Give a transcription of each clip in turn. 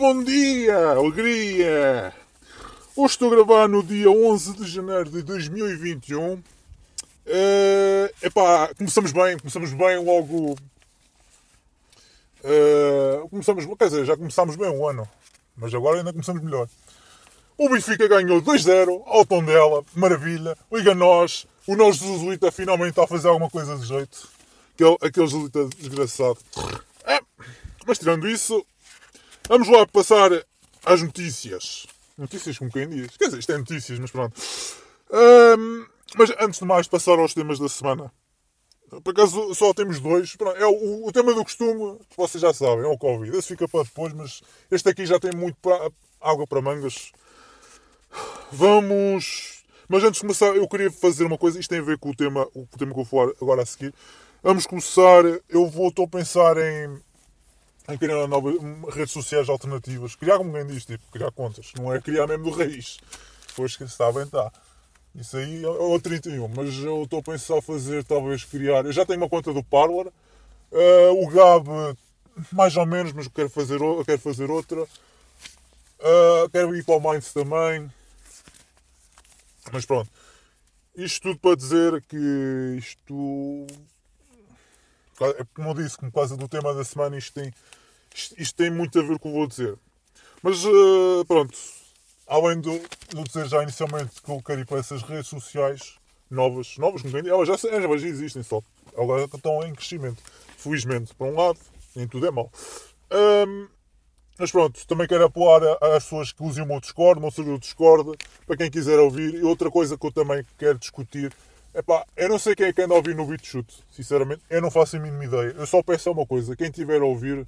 bom dia! Alegria! Hoje estou a gravar no dia 11 de janeiro de 2021. Uh, eh, epá, começamos bem, começamos bem logo. Uh, começamos, quer dizer, já começámos bem o ano, mas agora ainda começamos melhor. O Benfica ganhou 2-0 ao Tondela, maravilha. Liga nós, o nosso Jesuíta finalmente está a fazer alguma coisa de jeito. Aquele, aquele Jesuíta desgraçado. É, mas tirando isso, vamos lá passar às notícias. Notícias como quem diz. Quer dizer, isto é notícias, mas pronto. Um, mas antes de mais, passar aos temas da semana. Por acaso só temos dois. É o, o, tema do costume, vocês já sabem, é o Covid. Esse fica para depois, mas este aqui já tem muito pra, água para mangas. Vamos. Mas antes de começar, eu queria fazer uma coisa. Isto tem a ver com o tema, o tema que eu vou falar agora a seguir. Vamos começar. Eu vou, estou a pensar em, em criar novas redes sociais alternativas. Criar como alguém diz, tipo, criar contas. Não é criar mesmo do raiz. Depois que está bem, está. Isso aí é o 31. Mas eu estou a pensar fazer, talvez, criar. Eu já tenho uma conta do Parler. Uh, o Gab, mais ou menos, mas quero fazer, quero fazer outra. Uh, quero ir para o Minds também. Mas pronto. Isto tudo para dizer que isto como eu disse, como quase do tema da semana, isto tem, isto, isto tem muito a ver com o que eu vou dizer. Mas uh, pronto, além do, de dizer já inicialmente que eu quero ir para essas redes sociais novas, novas, como elas já, elas já existem só, elas estão em crescimento, felizmente, por um lado, nem tudo é mau. Um, mas pronto, também quero apoiar as pessoas que usem o meu Discord, o meu servidor Discord, para quem quiser ouvir. E outra coisa que eu também quero discutir Epá, eu não sei quem é que anda a ouvir no shoot, sinceramente. Eu não faço a mínima ideia. Eu só peço uma coisa: quem tiver a ouvir,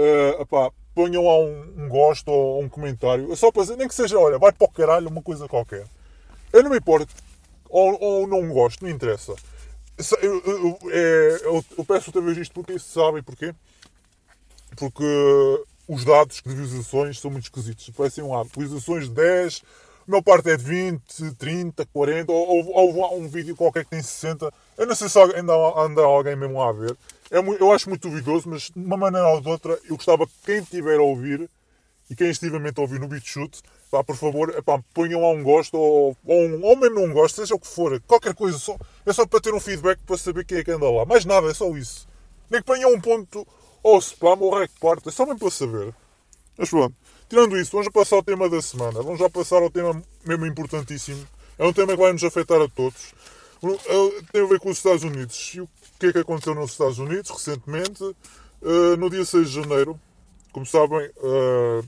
uh, epá, ponham lá um, um gosto ou um comentário. Eu só para dizer, nem que seja, olha, vai para o caralho, uma coisa qualquer. Eu não me importo, ou, ou não gosto, não interessa. Eu, eu, eu, é, eu peço outra vez isto porque sabem porquê? Porque os dados de visualizações são muito esquisitos. Parecem lado. Visualizações de 10, a maior parte é de 20, 30, 40, ou, ou, um vídeo qualquer que tem 60. Eu não sei se ainda anda alguém mesmo lá a ver. É, eu acho muito duvidoso, mas de uma maneira ou de outra, eu gostava que quem estiver a ouvir e quem estivamente a ouvir no BitChute, pá, por favor, epá, ponham lá um gosto ou, ou, um, ou mesmo um gosto, seja o que for, qualquer coisa, só, é só para ter um feedback para saber quem é que anda lá. Mais nada, é só isso. Nem que ponham um ponto ou spam ou rec parte, é só mesmo para saber. Mas pronto. Tirando isso, vamos já passar ao tema da semana. Vamos já passar ao tema mesmo importantíssimo. É um tema que vai nos afetar a todos. É, tem a ver com os Estados Unidos. E o que é que aconteceu nos Estados Unidos recentemente? Uh, no dia 6 de janeiro, como sabem, uh,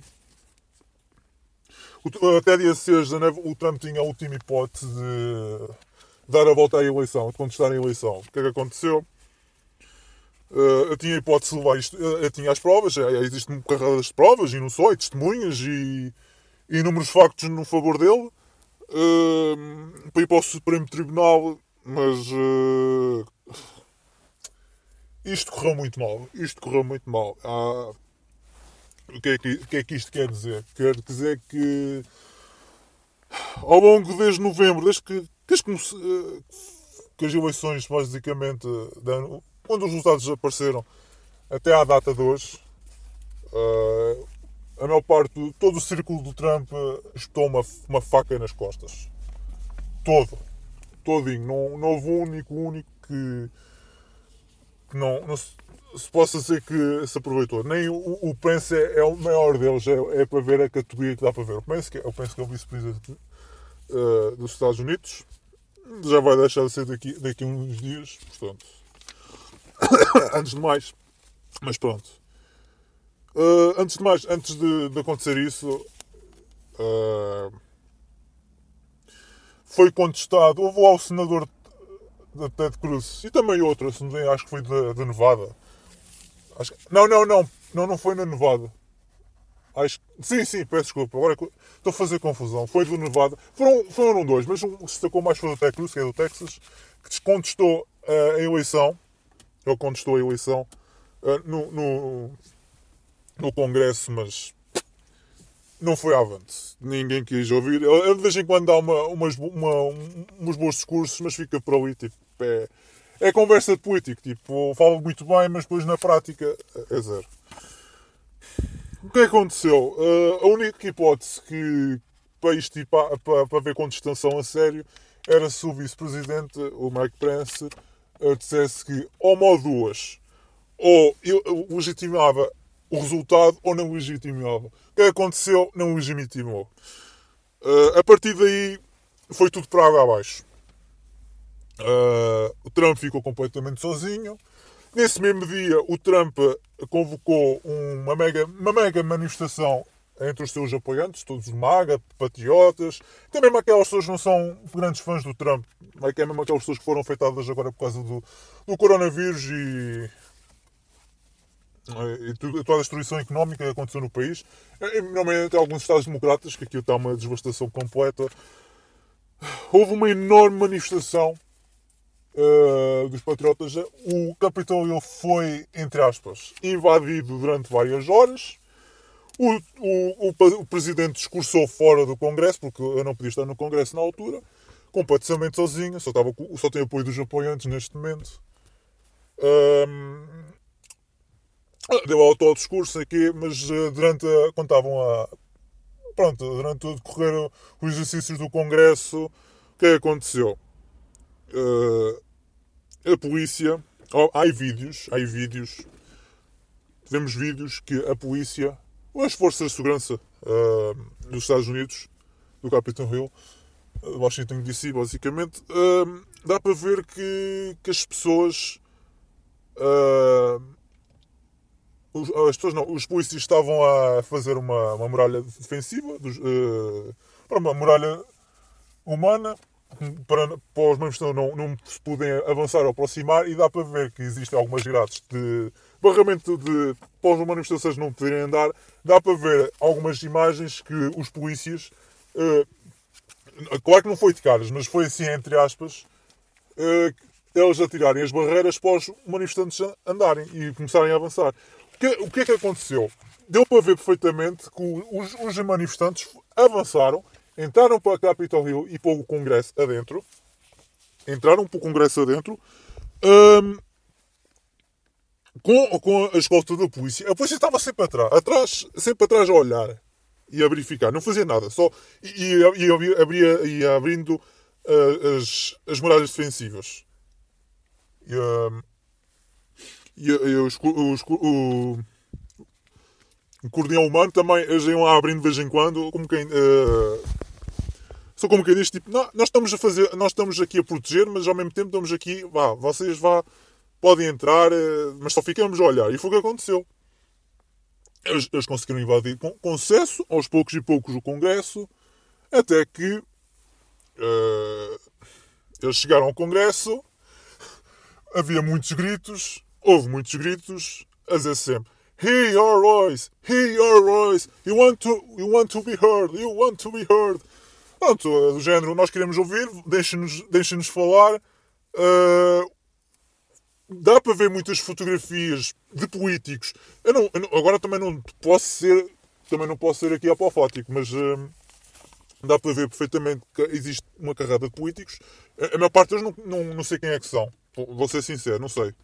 até dia 6 de janeiro o Trump tinha a última hipótese de dar a volta à eleição, de contestar a eleição. O que é que aconteceu? Eu tinha a hipótese de levar isto, eu, tinha as provas, existem carreiras de provas e não só, e testemunhas e, inúmeros factos no favor dele para ir para o Supremo Tribunal, mas isto correu muito mal. Isto correu muito mal. Ah, o, que é que, o que é que isto quer dizer? Quer dizer que ao longo desde novembro, desde que, desde que, que as eleições basicamente quando os resultados apareceram até à data de hoje, uh, a maior parte, todo o círculo do Trump espetou uma, uma faca nas costas. Todo. Todinho. Não, não houve um único, único que, que não, não se, se, possa dizer que se aproveitou. Nem o, o Pence é, é, o maior deles, é, é, para ver a categoria que dá para ver. O Pence, que é, eu penso que é o vice-presidente uh, dos Estados Unidos, já vai deixar de ser daqui, daqui a uns dias, portanto antes de mais, mas pronto. Uh, antes de mais, antes de, de acontecer isso, uh, foi contestado. Houve lá o senador da Ted Cruz e também outro, acho que foi de, Nevada. Acho, não, não, não, não, não foi na Nevada. Acho, sim, sim, peço desculpa. Agora estou a fazer confusão. Foi do Nevada. Foram, foram dois, mas um se destacou mais foi do Ted Cruz, que é do Texas, que contestou uh, a eleição ele contestou a eleição uh, no, no, no, Congresso, mas não foi avante. Ninguém quis ouvir. De vez em quando dá uma, umas, uma, uns bons discursos, mas fica por ali. Tipo, é, é conversa de político. Tipo, fala muito bem, mas depois na prática é zero. o que aconteceu? Uh, a única hipótese que para isto ir para, para, ver com distância a sério era se o vice-presidente, o Mike Pence, uh, dissesse que uma ou duas, ou legitimava o resultado ou não legitimava. O que aconteceu? Não legitimou. Uh, a partir daí foi tudo para água abaixo. Uh, o Trump ficou completamente sozinho. Nesse mesmo dia, o Trump convocou uma mega, uma mega manifestação entre os seus apoiantes, todos os MAGA, patriotas, até mesmo aquelas pessoas que não são grandes fãs do Trump, é mesmo aquelas pessoas que foram afetadas agora por causa do, do coronavírus e, e toda a destruição económica que aconteceu no país, nomeadamente alguns Estados democratas, que aqui está uma devastação completa. Houve uma enorme manifestação uh, dos patriotas. O Capitólio foi, entre aspas, invadido durante várias horas. O, o, o, o, presidente discursou fora do Congresso, porque eu não podia estar no Congresso na altura, completamente sozinho, só, estava, só tem apoio dos apoiantes neste momento. Um, deu auto discurso aqui, mas uh, durante a, quando estavam a. Pronto, durante o decorrer os exercícios do Congresso, o que é aconteceu? Uh, a polícia. Oh, há vídeos, há vídeos. Vemos vídeos que a polícia, ou as forças de segurança uh, dos Estados Unidos, do Capitol Hill, Washington DC, basicamente, uh, dá para ver que, que as pessoas. Uh, as pessoas não, os polícias estavam a fazer uma, uma muralha defensiva, dos, uh, uma muralha humana, para, para os manifestantes não, não se podem avançar ou aproximar, e dá para ver que existem algumas grades de barramento de, para os manifestantes não poderem andar. Dá para ver algumas imagens que os polícias, uh, claro que não foi de caras, mas foi assim, entre aspas, uh, eles atirarem as barreiras para os manifestantes andarem e começarem a avançar. O que, o que é que aconteceu? Deu para ver perfeitamente que os, os manifestantes avançaram entraram para a Capitol Hill e para o Congresso adentro. Entraram para o Congresso adentro. Um, com, com a escolta da polícia. A polícia estava sempre atrás, atrás, sempre atrás a olhar e a verificar. Não fazia nada. Só ia, ia, abria, ia abrindo uh, as, as muralhas defensivas. E, uh, e, e os, os, o cordeão humano também iam lá abrindo de vez em quando, como quem. Uh, só como quem diz, tipo, não, nós estamos a fazer, nós estamos aqui a proteger, mas ao mesmo tempo estamos aqui, vá, vocês vá, podem entrar, uh, mas só ficamos a olhar. E foi o que aconteceu. Eles, eles conseguiram invadir com, com sucesso, aos poucos e poucos, o Congresso, até que uh, eles chegaram ao Congresso, havia muitos gritos, houve muitos gritos, a dizer sempre Hear your voice, hear your voice. You want to, you want to be heard, you want to be heard. Pronto, do género, nós queremos ouvir, deixem-nos deixem falar. Uh, dá para ver muitas fotografias de políticos. Eu não, eu não, agora também não posso ser, também não posso ser aqui apofático, mas uh, dá para ver perfeitamente que existe uma carrada de políticos. A, a maior parte deles não, não, não sei quem é que são. Vou ser sincero, não sei.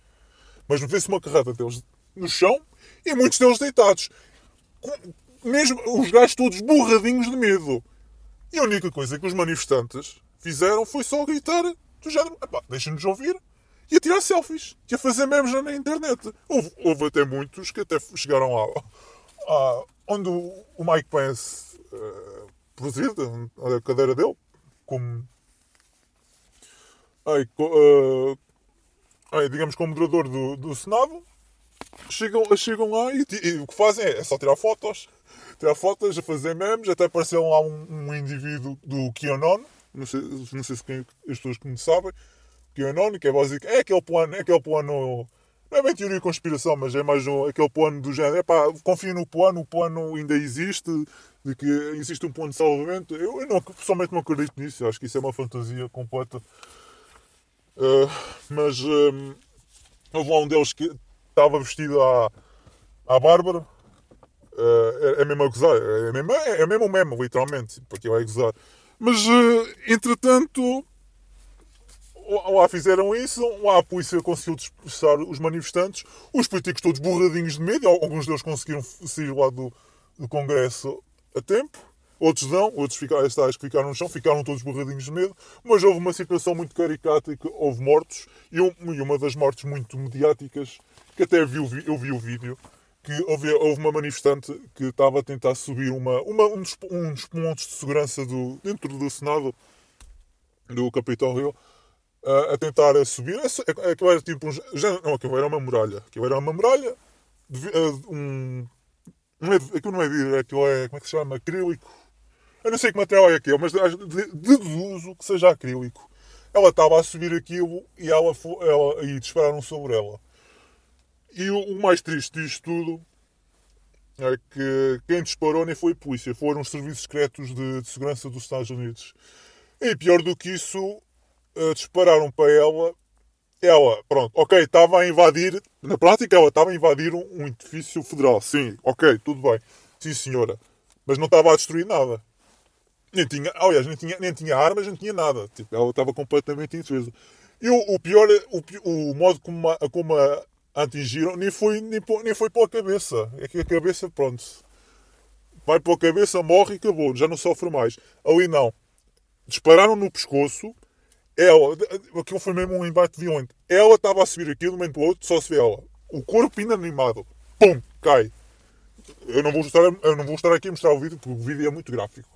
Mas vê-se uma carrada deles no chão e muitos deles deitados. Mesmo os gajos todos borradinhos de medo. E a única coisa que os manifestantes fizeram foi só gritar do género: deixem-nos ouvir e a tirar selfies e a fazer memes na internet. Houve, houve até muitos que até chegaram lá onde o, Mike Pence uh, preside, a cadeira dele, como. Ai, uh, ai, digamos, como moderador do, do Senado, chegam, chegam lá e, e, o que fazem é, é só tirar fotos. Tirar fotos, a fazer memes, até apareceu lá um, um indivíduo do QAnon, não sei, não sei se quem, as pessoas que me sabem, QAnon, que é básico, é aquele plano, é aquele plano, não é bem teoria de conspiração, mas é mais um, aquele plano do género, é pá, confio no plano, o plano ainda existe, de que existe um plano de salvamento. Eu, eu não, pessoalmente não acredito nisso, acho que isso é uma fantasia completa. Uh, mas um, houve lá um deles que estava vestido à, à Bárbara. Uh, é, é mesmo a gozar, é mesmo, é, é mesmo o meme, literalmente, porque vai gozar. Mas, uh, entretanto, lá fizeram isso, lá a polícia conseguiu dispersar os manifestantes, os políticos todos borradinhos de medo, alguns deles conseguiram sair lá do, do Congresso a tempo. Outros não, outros ficaram, estes que ficaram no chão, ficaram todos borradinhos de medo, mas houve uma situação muito caricata e que houve mortos, e, uma das mortes muito mediáticas, que até vi, eu vi o vídeo, que houve, houve uma manifestante que estava a tentar subir uma, uma um, dos, um dos pontos de segurança do, dentro do Senado do Capitão Rio a, a tentar subir. Aquilo era tipo um. Já, não, aquilo era uma muralha. Aquilo era uma muralha. De, um, não é, aquilo não é vidro, aquilo é. Como é que se chama? Acrílico. Eu não sei que material é aquilo, mas deduzo que seja acrílico. Ela estava a subir aquilo e, ela, ela, e dispararam sobre ela. E o, o mais triste disto tudo é que quem disparou nem foi a polícia, foram os serviços secretos de, de segurança dos Estados Unidos. E pior do que isso, uh, dispararam para ela. Ela, pronto, ok, estava a invadir, na prática ela estava a invadir um, um edifício federal. Sim, ok, tudo bem. Sim, senhora. Mas não estava a destruir nada. Nem tinha, aliás, nem tinha, nem tinha armas, nem tinha nada. Tipo, ela estava completamente indefesa. E o, o pior, o, o modo como, a, como a atingiram, nem foi, nem, nem foi pela cabeça. É que a cabeça, pronto, vai pela cabeça, morre e acabou, já não sofre mais. Ali não. Dispararam no pescoço, ela, aquilo foi mesmo um embate violento. Ela estava a subir aquilo, de um momento para o outro, só se vê ela. O corpo inanimado, pum, cai. Eu não, vou estar, eu não vou estar aqui a mostrar o vídeo, porque o vídeo é muito gráfico.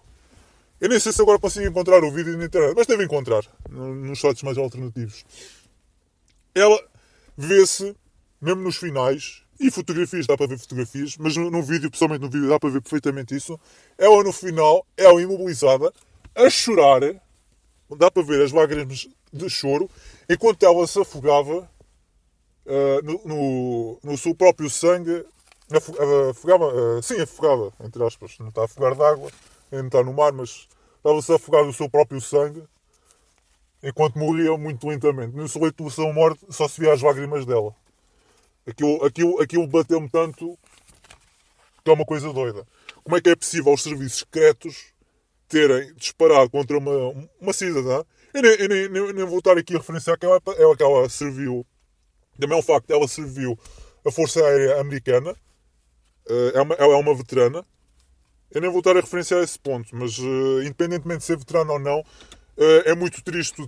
Eu nem sei se agora consigo encontrar o vídeo na internet, mas devo encontrar, nos sites mais alternativos. Ela vê-se mesmo nos finais, e fotografias, dá para ver fotografias, mas no, no vídeo, pessoalmente no vídeo, dá para ver perfeitamente isso. Ela no final, ela imobilizada, a chorar, dá para ver as lágrimas de choro, enquanto ela se afogava uh, no, no, no, seu próprio sangue, afogava, uh, sim, afogava, entre aspas, não está a afogar de água, não está no mar, mas estava-se a afogar no seu próprio sangue, enquanto morria muito lentamente. No seu leito de sua morte só se via as lágrimas dela. Aquilo, aquilo, aquilo bateu-me tanto que é uma coisa doida. Como é que é possível os serviços secretos terem disparado contra uma, uma cidadã? Eu nem, nem, nem, nem vou estar aqui a referenciar que ela, ela, que ela serviu. Também é um facto, ela serviu a Força Aérea Americana. Eh, é uma, ela é uma veterana. Eu nem vou estar a referenciar esse ponto, mas uh, independentemente de ser veterana ou não, uh, é muito triste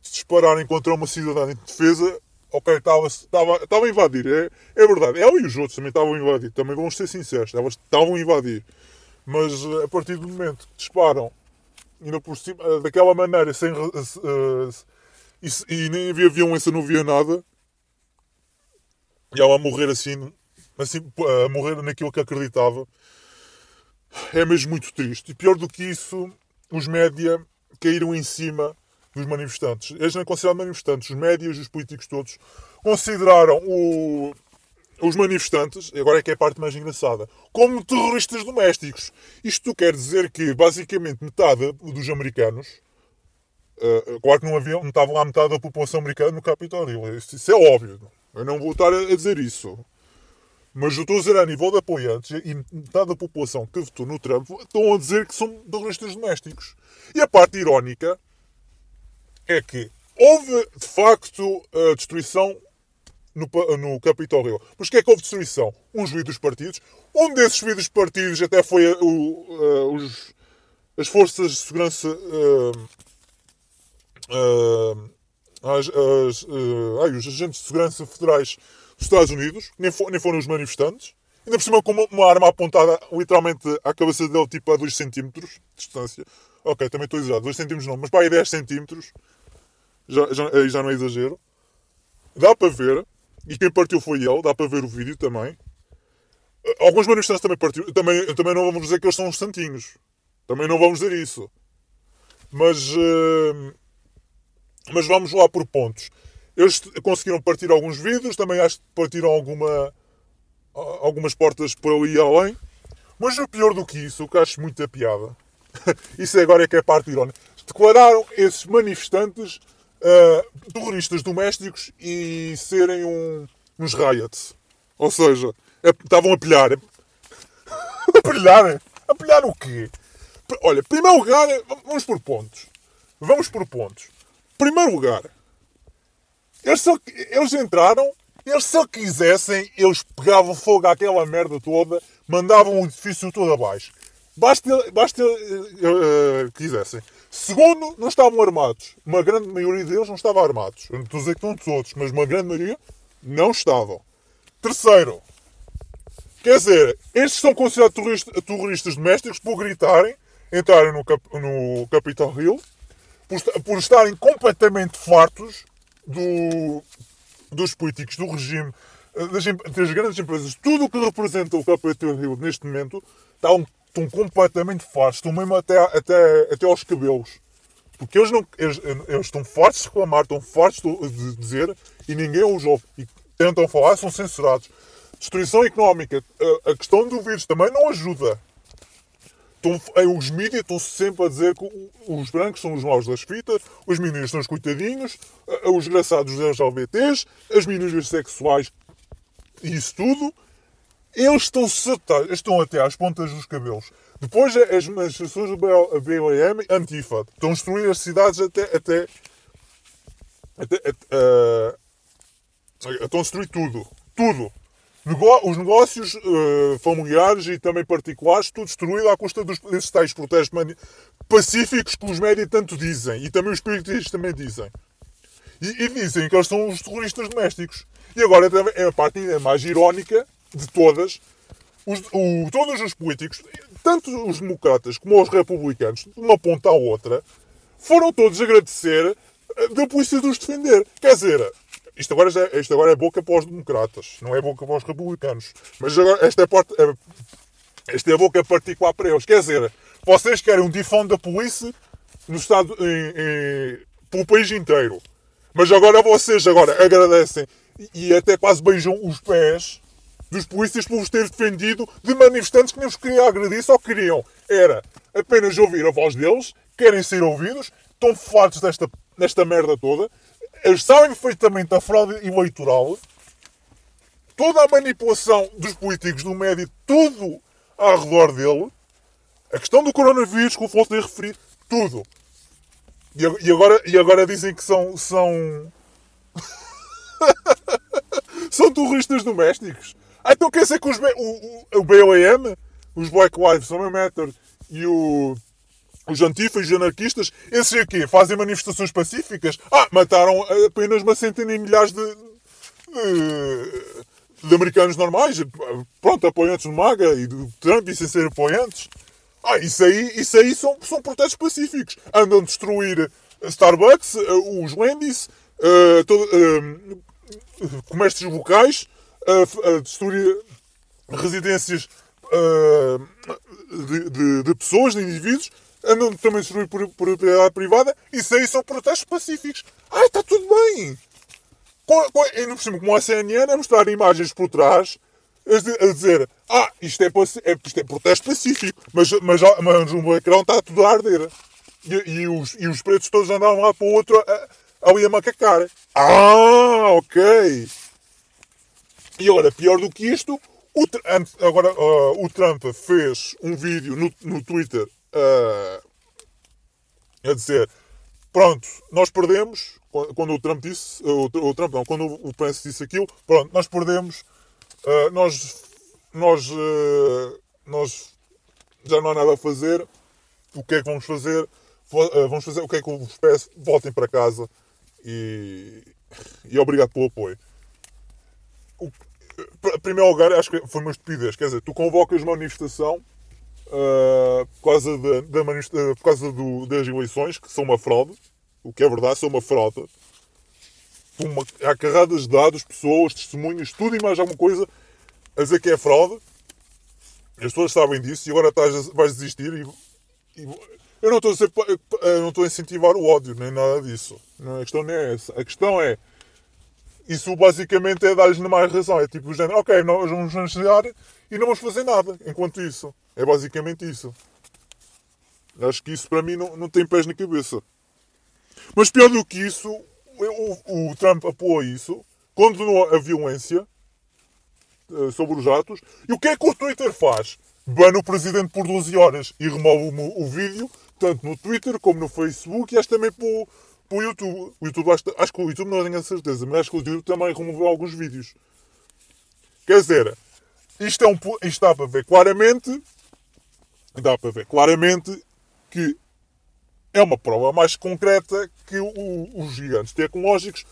dispararem contra uma cidadã em defesa ok, estava, estava, a invadir, é, é verdade. Ela e os outros também estavam a invadir, também vamos ser sinceros, elas estavam a invadir. Mas eh, a partir do momento que disparam, ainda por cima, eh, daquela maneira, sem, uh, e, e, nem havia violência, não havia nada, e ela a morrer assim, assim, a morrer naquilo que acreditava, é mesmo muito triste. E pior do que isso, os média caíram em cima dos manifestantes. Eles não consideraram manifestantes. Os médias, os políticos todos, consideraram o, os manifestantes, agora é que é a parte mais engraçada, como terroristas domésticos. Isto quer dizer que, basicamente, metade dos americanos, uh, claro que não, havia, não estava lá metade da população americana no Capitólio, isso, isso, é óbvio. Eu não vou estar a, a dizer isso. Mas eu estou a dizer a nível de apoiantes e metade da população que votou no Trump estão a dizer que são terroristas domésticos. E a parte irónica é que houve de facto a destruição no, no Capitólio. Mas o que é que houve destruição? Um juízo dos partidos. Um desses juízos dos partidos até foi o, uh, os, as forças de segurança. Uh, as, as, ai, os agentes de segurança federais dos Estados Unidos, nem, for, nem foram os manifestantes. Ainda por cima com uma, uma, arma apontada literalmente à cabeça dele, tipo a 2 cm de distância. Ok, também estou exagerado, 2 cm não, mas para aí 10 cm já, já, já não é exagero. Dá para ver, e quem partiu foi ele, dá para ver o vídeo também. Alguns manifestantes também partiu. Também, também não vamos dizer que eles são os santinhos. Também não vamos dizer isso. Mas, uh, mas vamos lá por pontos. Eles conseguiram partir alguns vidros, também acho que partiram alguma, algumas portas por ali além. Mas o pior do que isso, o que acho muita piada, isso agora é que é a parte irónica, declararam esses manifestantes uh, terroristas domésticos e serem um, uns riots. Ou seja, é, estavam a pilhar. a pilhar? A pilhar o quê? Olha, primeiro lugar, vamos por pontos. Vamos por pontos. Primeiro lugar, eles, só, eles entraram, eles só quisessem, eles pegavam fogo àquela merda toda, mandavam o edifício todo abaixo. Basta, basta uh, quisessem. Segundo, não estavam armados. Uma grande maioria deles não estava armados. Eu não estou a dizer que estão todos, mas uma grande maioria não estavam. Terceiro, quer dizer, estes são considerados terroristas, terroristas domésticos por gritarem, entrarem no, cap, no Capitol Hill, por, por estarem completamente fartos do, dos políticos, do regime, das, das, grandes empresas, tudo o que representa o Capitol Hill neste momento, estão, estão completamente fartos, estão mesmo até, até, até aos cabelos. Porque eles, não, eles, eles estão fartos de reclamar, estão fartos de dizer e ninguém os ouve. E tentam falar, são censurados. Destruição económica. A, questão do vírus também não ajuda. Estão, os mídias estão sempre a dizer que os brancos são os maus das fitas, os meninos são os coitadinhos, os desgraçados dos LGBTs, as minorias sexuais e isso tudo. Eles estão, estão até às pontas dos cabelos. Depois as manifestações do BLM Antifa estão a destruir as cidades até. até, até, uh, estão a destruir tudo. Tudo os negócios uh, familiares e também particulares, tudo destruído à custa dos, desses tais protestos pacíficos que os médias tanto dizem e também os políticos também dizem. E, e, dizem que eles são os terroristas domésticos. E agora é a parte mais irónica de todas. Os, o, todos os políticos, tanto os democratas como os republicanos, de uma ponta à outra, foram todos agradecer eh, da polícia de os defender. Quer dizer, isto agora, já, isto agora é boca para os democratas, não é boca para os republicanos. Mas agora, esta é, parte, é, esta é a boca particular para eles. Quer dizer, vocês querem um defund da polícia no Estado, em, em, pelo país inteiro. Mas agora vocês agora agradecem e até quase beijam os pés dos polícias por vos ter defendido de manifestantes que nem vos queriam agredir, só queriam era apenas ouvir a voz deles, querem ser ouvidos, estão fartos desta, desta merda toda eles sabem perfeitamente a fraude eleitoral, toda a manipulação dos políticos no médio, tudo ao redor dele, a questão do coronavírus, que o Fonte referido, tudo. E agora, e agora dizem que são. são. são terroristas domésticos. Ah, então quer dizer que os, o, o, o BLM, os Black Lives Matter e o os antifas, os anarquistas, esses aqui fazem manifestações pacíficas. Ah, mataram apenas uma centena e milhares de, de, de, americanos normais. Pronto, apoiantes do MAGA e do Trump e sem ser apoiantes. Ah, isso aí, isso aí são, são protestos pacíficos. Andam a destruir Starbucks, os Wendy's, uh, uh, comércios locais, uh, a destruir residências de, de, de pessoas, de indivíduos andam também a destruir propriedade privada, isso aí são protestos pacíficos. Ah, está tudo bem. E não cima, como a CNN, a mostrar imagens por trás, a dizer, ah, isto é, é, isto é protesto pacífico, mas, mas, mas o ecrã está tudo a arder. E, e, os, e os pretos todos andavam lá para o outro ali a macacar. Ah, ok. E agora, pior do que isto, o, agora, uh, o Trump fez um vídeo no, no Twitter uh, a dizer pronto, nós perdemos quando o Trump disse, o, o Trump não, quando o Pence disse aquilo, pronto, nós perdemos, uh, nós, nós, uh, nós já não há nada a fazer, o que é que vamos fazer? Vamos fazer o que é que os PS voltem para casa e, e obrigado pelo apoio. O, em primeiro lugar, acho que foi uma estupidez. Quer dizer, tu convocas manifestação uh, por causa, de, da, por causa do, das eleições, que são uma fraude, o que é verdade, são uma fraude. Uma, há carradas de dados, pessoas, testemunhas, tudo e mais alguma coisa a dizer que é fraude. As pessoas sabem disso e agora estás, vais desistir. E, e, eu não estou a, ser, não estou a incentivar o ódio, nem nada disso. A questão não é essa. A questão é. Isso basicamente é dar-lhes mais razão. É tipo o género, ok, nós vamos anunciar e não vamos fazer nada enquanto isso. É basicamente isso. Acho que isso para mim não, não tem pés na cabeça. Mas pior do que isso, o, o Trump apoia isso, condenou a violência uh, sobre os atos. E o que é que o Twitter faz? Bana o presidente por 12 horas e remove o, o vídeo, tanto no Twitter como no Facebook e acho também o YouTube. O YouTube acho, acho, que o YouTube não tenho a certeza, mas acho que o YouTube também removeu alguns vídeos. Quer dizer, isto, é um, isto dá para ver claramente, dá para ver claramente que é uma prova mais concreta que o, os gigantes tecnológicos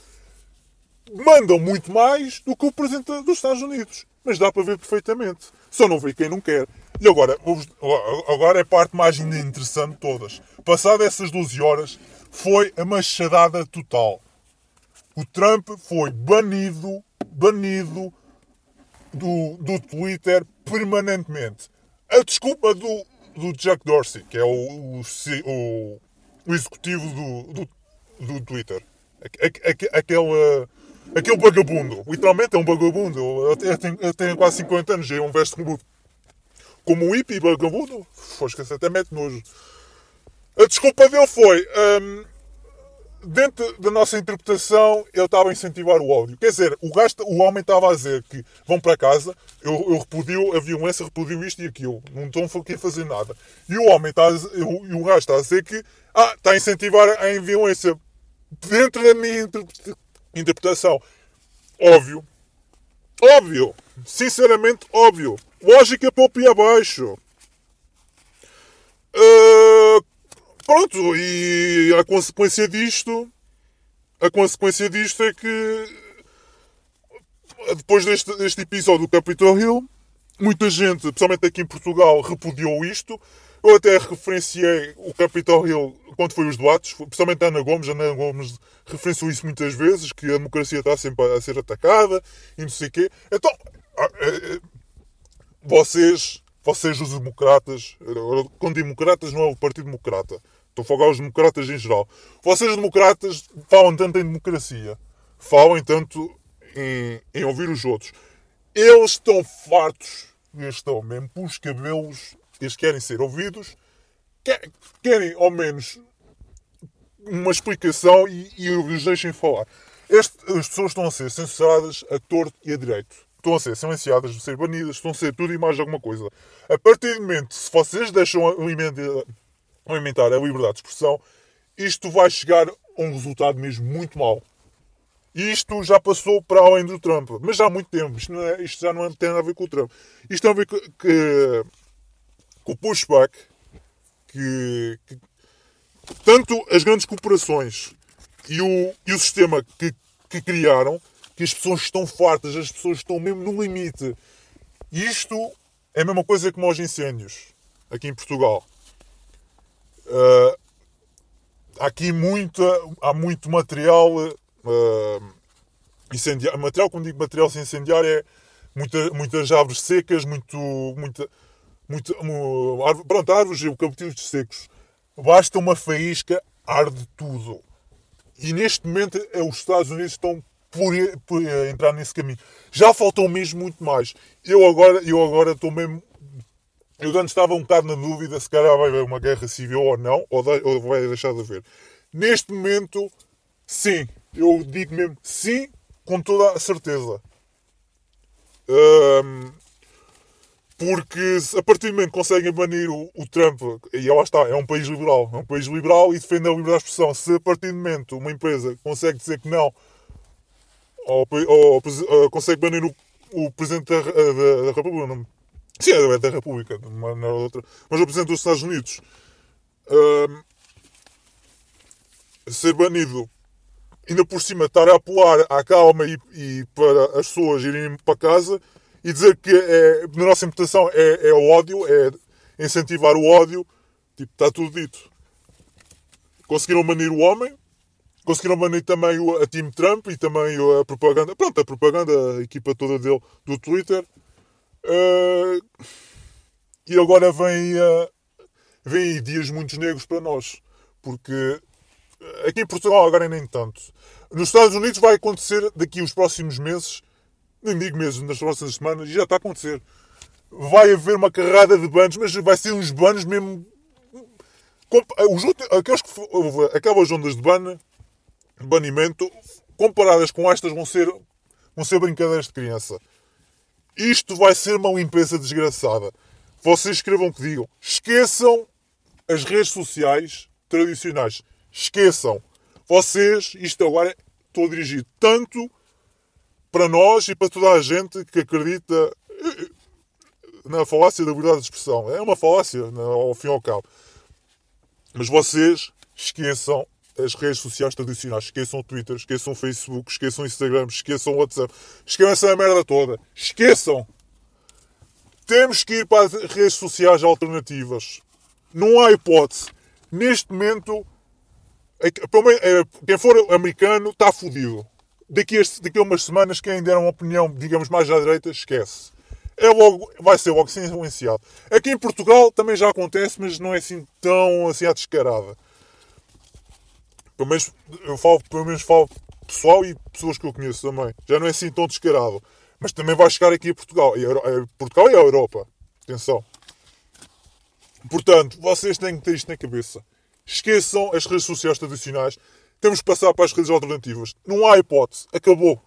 mandam muito mais do que o presidente dos Estados Unidos. Mas dá para ver perfeitamente. Só não vê quem não quer. E agora, agora é a parte mais interessante de todas. Passado essas 12 horas, foi a machadada total. O Trump foi banido, banido do, do Twitter permanentemente. A desculpa do, do Jack Dorsey, que é o, o, o, o executivo do, do, do Twitter. Aquele, aquele vagabundo. Literalmente é um vagabundo. Eu tenho, eu tenho quase 50 anos, é um veste como, como um hippie vagabundo. Esquecer, até mete nojo. A desculpa dele foi. Dentro da nossa interpretação, ele estava a incentivar o ódio. Quer dizer, o, gajo, o homem estava a dizer que vão para casa, eu, eu repudio a violência, repudio isto e aquilo, não estão aqui a fazer nada. E o homem está a, e o gajo está a dizer que ah, está a incentivar a violência. Dentro da minha interpretação, óbvio, óbvio, sinceramente óbvio, lógica para o pé abaixo. Uh, Pronto, e a consequência disto. A consequência disto é que. Depois deste, deste episódio do Capitol Hill, muita gente, principalmente aqui em Portugal, repudiou isto. Eu até referenciei o Capitol Hill quando foi os debates, principalmente a Ana Gomes. A Ana Gomes referenciou isso muitas vezes, que a democracia está sempre a ser atacada e não sei o quê. Então, ah, eh, eh, vocês, vocês os democratas, quando democratas não é o Partido Democrata, Estou a falar aos democratas em geral. Vocês, democratas, falam tanto em democracia. Falam tanto em, em ouvir os outros. Eles estão fartos. Eles estão mesmo os cabelos. Eles querem ser ouvidos. Querem, ao menos, uma explicação e, e os deixem falar. Este, as pessoas estão a ser censuradas a torto e a direito. Estão a ser silenciadas, a ser banidas, estão a ser tudo e mais alguma coisa. A partir do momento, se vocês deixam a emenda aumentar a liberdade de expressão, isto vai chegar a um resultado mesmo muito mau. E isto já passou para além do Trump, mas já há muito tempo. Isto, é, isto já não tem nada a ver com o Trump. Isto tem a ver com, que, com o pushback que, que, tanto as grandes corporações e o, e o sistema que, que criaram, que as pessoas estão fartas, as pessoas estão mesmo no limite. E isto é a mesma coisa como aos incêndios aqui em Portugal. Uh, aqui muita, há muito material uh, incendiário. Material, quando digo material incendiário, é muita, muitas árvores secas, muito, muita, muita, árvore, pronto, árvores eucaliptos secos. Basta uma faísca, arde tudo. E neste momento é, os Estados Unidos estão por, por entrar nesse caminho. Já faltou mesmo muito mais. Eu agora, eu agora estou mesmo eu antes estava um bocado na dúvida se calhar vai haver uma guerra civil ou não, ou, de, ou vai deixar de haver. Neste momento, sim. Eu digo mesmo sim, com toda a certeza. Um, porque a partir do momento que conseguem banir o, o, Trump, e lá está, é um país liberal, é um país liberal e defende a liberdade de expressão. Se a partir do momento uma empresa consegue dizer que não, ou, ou, ou consegue banir o, o Presidente da, da, da República, não, Sim, é da República, outra. Mas o Presidente dos Estados Unidos uh, ser banido, ainda por cima estar a apelar à calma e, e, para as pessoas irem para casa e dizer que é, na nossa interpretação é, é o ódio, é incentivar o ódio, tipo, está tudo dito. Conseguiram banir o homem, conseguiram banir também a Team Trump e também a propaganda, pronto, a propaganda, a equipa toda dele do Twitter. Uh, e agora vem, uh, vem dias muito negros para nós. Porque aqui em Portugal agora nem tanto. Nos Estados Unidos vai acontecer daqui os próximos meses, nem digo mesmo, nas próximas semanas, e já está a acontecer. Vai haver uma carrada de banos, mas vai ser uns banos mesmo. Aqueles que, aquelas ondas de ban, banimento, comparadas com estas, vão ser, vão ser brincadeiras de criança. Isto vai ser uma limpeza desgraçada. Vocês escrevam o que digam. Esqueçam as redes sociais tradicionais. Esqueçam. Vocês, isto agora estou dirigido tanto para nós e para toda a gente que acredita. na falácia da liberdade de expressão. É uma falácia, ao fim e ao cabo. Mas vocês esqueçam as redes sociais tradicionais. Esqueçam o Twitter, esqueçam o Facebook, esqueçam o Instagram, esqueçam o WhatsApp. Esqueçam a merda toda. Esqueçam! Temos que ir para as redes sociais alternativas. Não há hipótese. Neste momento, é, quem for americano está fodido. Daqui a, daqui a umas semanas, quem der uma opinião, digamos, mais à direita, esquece. É logo, vai ser logo influenciado. Aqui em Portugal também já acontece, mas não é assim tão assim à descarada. Pelo menos eu falo, pelo menos falo pessoal e pessoas que eu conheço também. Já não é assim tão descarado. Mas também vai chegar aqui a Portugal. E a, Portugal e a Europa. Atenção. Portanto, vocês têm que ter isto na cabeça. Esqueçam as redes sociais tradicionais. Temos que passar para as redes alternativas. Não há hipótese. Acabou.